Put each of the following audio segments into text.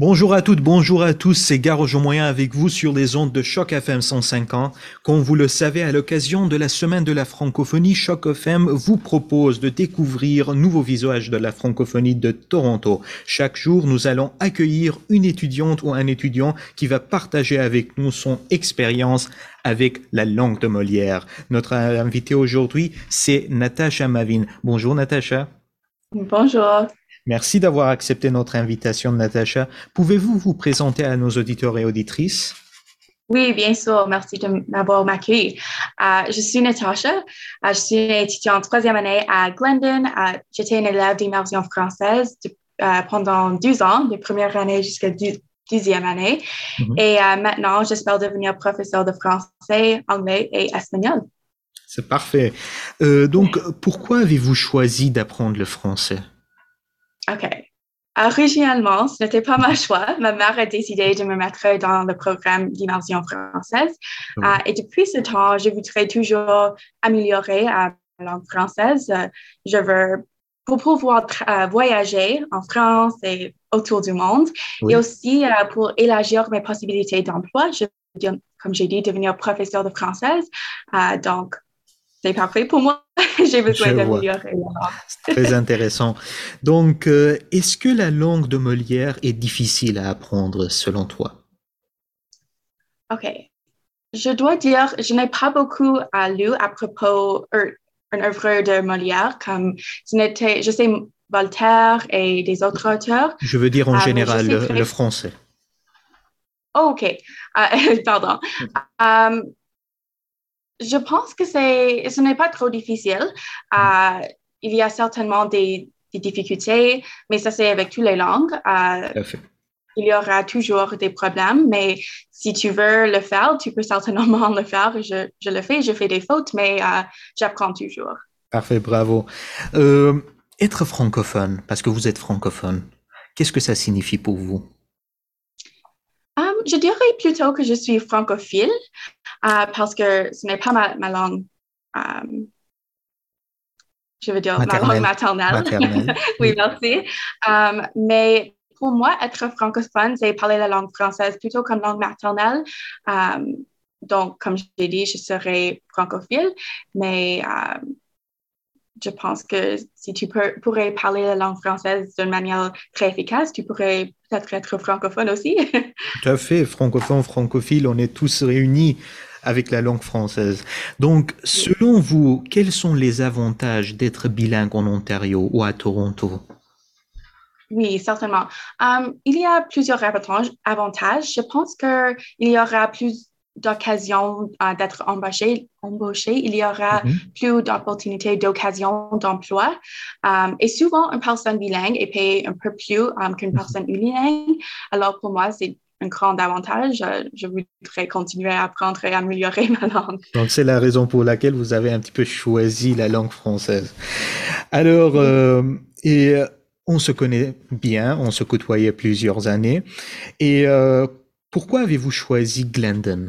Bonjour à toutes, bonjour à tous, c'est Gare Moyen avec vous sur les ondes de Choc FM 105 Comme vous le savez, à l'occasion de la semaine de la francophonie, Choc FM vous propose de découvrir nouveaux visages de la francophonie de Toronto. Chaque jour, nous allons accueillir une étudiante ou un étudiant qui va partager avec nous son expérience avec la langue de Molière. Notre invité aujourd'hui, c'est Natacha Mavin. Bonjour Natacha. Bonjour. Merci d'avoir accepté notre invitation, Natacha. Pouvez-vous vous présenter à nos auditeurs et auditrices? Oui, bien sûr. Merci de m'avoir accueilli. Euh, je suis Natacha. Euh, je suis une étudiante troisième année à Glendon. Euh, j'étais une élève d'immersion française pendant 12 ans, de première année jusqu'à deuxième année. Mm-hmm. Et maintenant, j'espère devenir professeur de français, anglais et espagnol. C'est parfait. donc, pourquoi avez-vous choisi d'apprendre le français? OK. Originalement, ce n'était pas ma choix. Ma mère a décidé de me mettre dans le programme d'immersion française. Euh, et depuis ce temps, je voudrais toujours améliorer la langue française. Je veux pour pouvoir euh, voyager en France et autour du monde et aussi euh, pour élargir mes possibilités d'emploi. Je veux comme j'ai dit, devenir professeur de française. donc, c'est parfait pour moi. J'ai besoin d'améliorer. Très intéressant. Donc, euh, est-ce que la langue de Molière est difficile à apprendre selon toi? OK. Je dois dire, je n'ai pas beaucoup lu à propos d'une œuvre de Molière, comme je sais Voltaire et des autres auteurs. Je veux dire en euh, général le, français. Oh, OK. Euh, pardon. Um, je pense que c'est, ce n'est pas trop difficile. Euh, il y a certainement des, difficultés, mais ça c'est avec toutes les langues. Euh, il y aura toujours des problèmes, mais si tu veux le faire, tu peux certainement le faire. Je, je le fais, je fais des fautes, mais euh, j'apprends toujours. Parfait, bravo. être francophone, parce que vous êtes francophone, qu'est-ce que ça signifie pour vous? je dirais plutôt que je suis francophile euh, parce que ce n'est pas ma, langue, euh, je veux dire, ma langue maternelle. oui, merci. Euh, mais pour moi, être francophone, c'est parler la langue française plutôt comme langue maternelle. donc, comme j'ai dit, je serai francophile, mais je pense que si tu pourrais parler la langue française d'une manière très efficace, tu pourrais peut-être être francophone aussi. Tout à fait, francophone, francophile, on est tous réunis avec la langue française. Donc, selon vous, quels sont les avantages d'être bilingue en Ontario ou à Toronto? Oui, certainement. Um, il y a plusieurs avantages. Je pense qu'il y aura plus d'occasions euh, d'être embauché, embauché, il y aura mm-hmm. plus d'opportunités d'occasion d'emploi. Um, et souvent, une personne bilingue est payée un peu plus um, qu'une mm-hmm. personne unilingue. Alors, pour moi, c'est un grand avantage. Je voudrais continuer à apprendre et améliorer ma langue. Donc, c'est la raison pour laquelle vous avez un petit peu choisi la langue française. Alors, euh, et euh, on se connaît bien, on se côtoyait plusieurs années. Et pourquoi avez-vous choisi Glendon?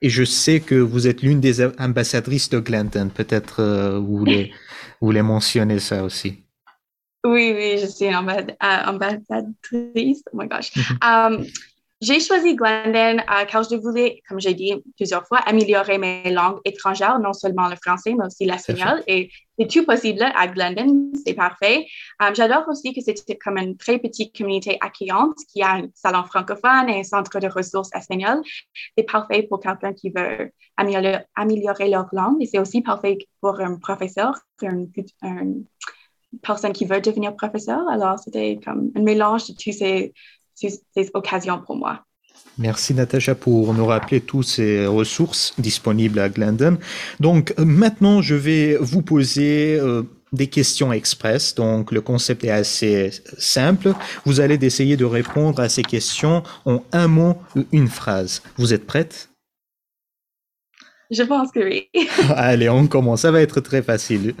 Et je sais que vous êtes l'une des ambassadrices de Glanton. Peut-être euh, vous, voulez, vous voulez mentionner ça aussi. Oui, oui, je suis ambassadrice. Oh my gosh. um, j'ai choisi Glendon euh, car je voulais, comme j'ai dit plusieurs fois, améliorer mes langues étrangères, non seulement le français, mais aussi l'espagnol. Et c'est tout possible à Glendon, c'est parfait. Euh, j'adore aussi que c'était comme une très petite communauté accueillante qui a un salon francophone et un centre de ressources espagnoles. C'est parfait pour quelqu'un qui veut améliorer, leur langue et c'est aussi parfait pour un professeur, une, une personne qui veut devenir professeur. Alors, c'était comme un mélange de tous ces ces occasions pour moi. Merci Natacha pour nous rappeler toutes ces ressources disponibles à Glendon. Donc maintenant, je vais vous poser euh, des questions express. Donc le concept est assez simple. Vous allez essayer de répondre à ces questions en un mot ou une phrase. Vous êtes prête? Je pense que oui. allez, on commence. Ça va être très facile.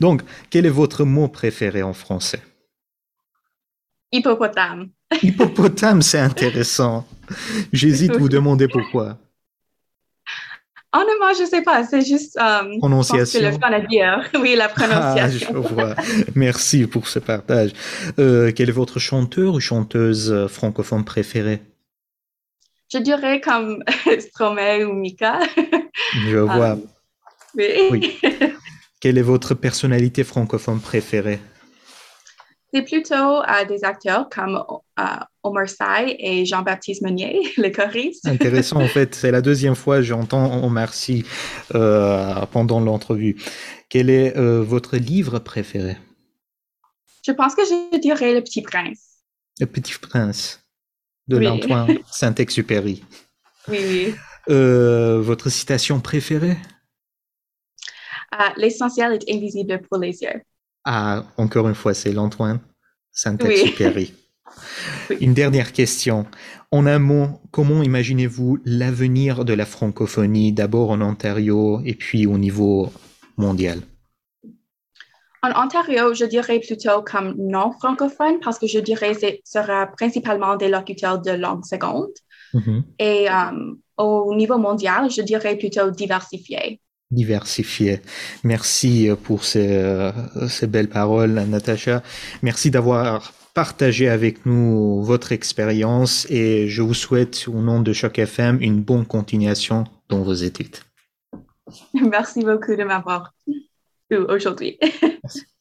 Donc, quel est votre mot préféré en français? Hippopotame. Hippopotame, c'est intéressant. J'hésite à vous demander pourquoi. Honnêtement, je ne sais pas. C'est juste euh, prononciation. le fun à dire. Oui, la prononciation. Ah, je vois. Merci pour ce partage. Euh, quel est votre chanteur ou chanteuse euh, francophone préférée? Je dirais comme Stromae ou Mika. Je vois. Oui. Oui. Quelle est votre personnalité francophone préférée? C'est plutôt euh, des acteurs comme euh, Omar Sy et Jean-Baptiste Meunier, les choristes. Intéressant, en fait, c'est la deuxième fois que j'entends Omar Sy euh, pendant l'entrevue. Quel est euh, votre livre préféré? Je pense que je dirais Le Petit Prince. Le Petit Prince de Oui. l'Antoine Saint-Exupéry. Oui, oui. Votre citation préférée? L'essentiel est invisible pour les yeux. Ah, encore une fois, c'est l'Antoine Saint-Exupéry. Oui. Une dernière question. En un mot, comment imaginez-vous l'avenir de la francophonie, d'abord en Ontario et puis au niveau mondial? En Ontario, je dirais plutôt comme non francophone parce que je dirais que ce sera principalement des locuteurs de langue seconde. Mhm. Et euh, au niveau mondial, je dirais plutôt diversifié. Diversifié. Merci pour ces, euh, ces belles paroles, Natacha. Merci d'avoir partagé avec nous votre expérience et je vous souhaite au nom de Choc FM une bonne continuation dans vos études. Merci beaucoup de m'avoir aujourd'hui.